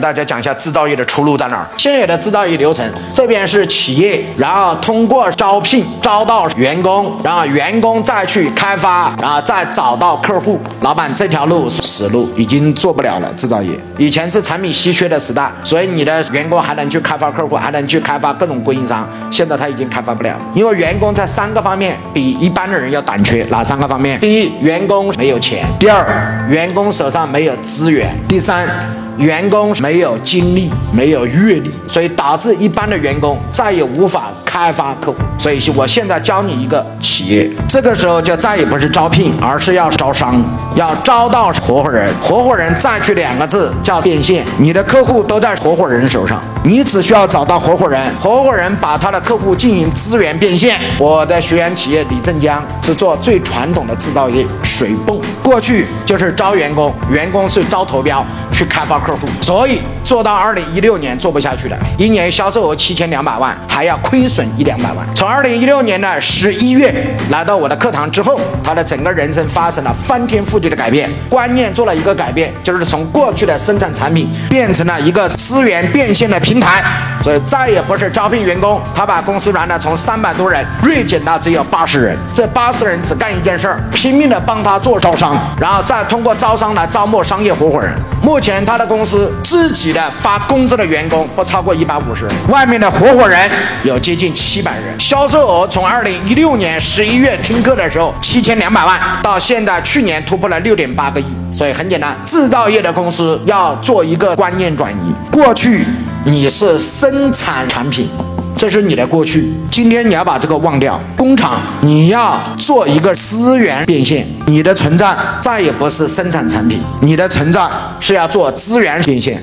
大家讲一下制造业的出路在哪儿。现有的制造业流程，这边是企业，然后通过招聘招到员工，然后员工再去开发，然后再找到客户。老板，这条路是死路，已经做不了了。制造业以前是产品稀缺的时代，所以你的员工还能去开发客户，还能去开发各种供应商。现在他已经开发不了，因为员工在三个方面比一般的人要短缺。哪三个方面？第一，员工没有钱；第二，员工手上没有资源；第三。员工没有经历，没有阅历，所以导致一般的员工再也无法开发客户。所以我现在教你一个企业，这个时候就再也不是招聘，而是要招商，要招到合伙人。合伙人再去两个字叫变现，你的客户都在合伙人手上，你只需要找到合伙人，合伙人把他的客户进行资源变现。我的学员企业李正江是做最传统的制造业，水泵，过去就是招员工，员工是招投标去开发。客户，所以做到二零一六年做不下去了，一年销售额七千两百万，还要亏损一两百万。从二零一六年的十一月来到我的课堂之后，他的整个人生发生了翻天覆地的改变，观念做了一个改变，就是从过去的生产产品变成了一个资源变现的平台，所以再也不是招聘员工，他把公司原来从三百多人锐减到只有八十人，这八十人只干一件事儿，拼命的帮他做招商，然后再通过招商来招募商业合伙人。目前他的公司自己的发工资的员工不超过一百五十人，外面的合伙人有接近七百人，销售额从二零一六年十一月听课的时候七千两百万，到现在去年突破了六点八个亿。所以很简单，制造业的公司要做一个观念转移，过去你是生产产品。这是你的过去，今天你要把这个忘掉。工厂，你要做一个资源变现，你的存在再也不是生产产品，你的存在是要做资源变现。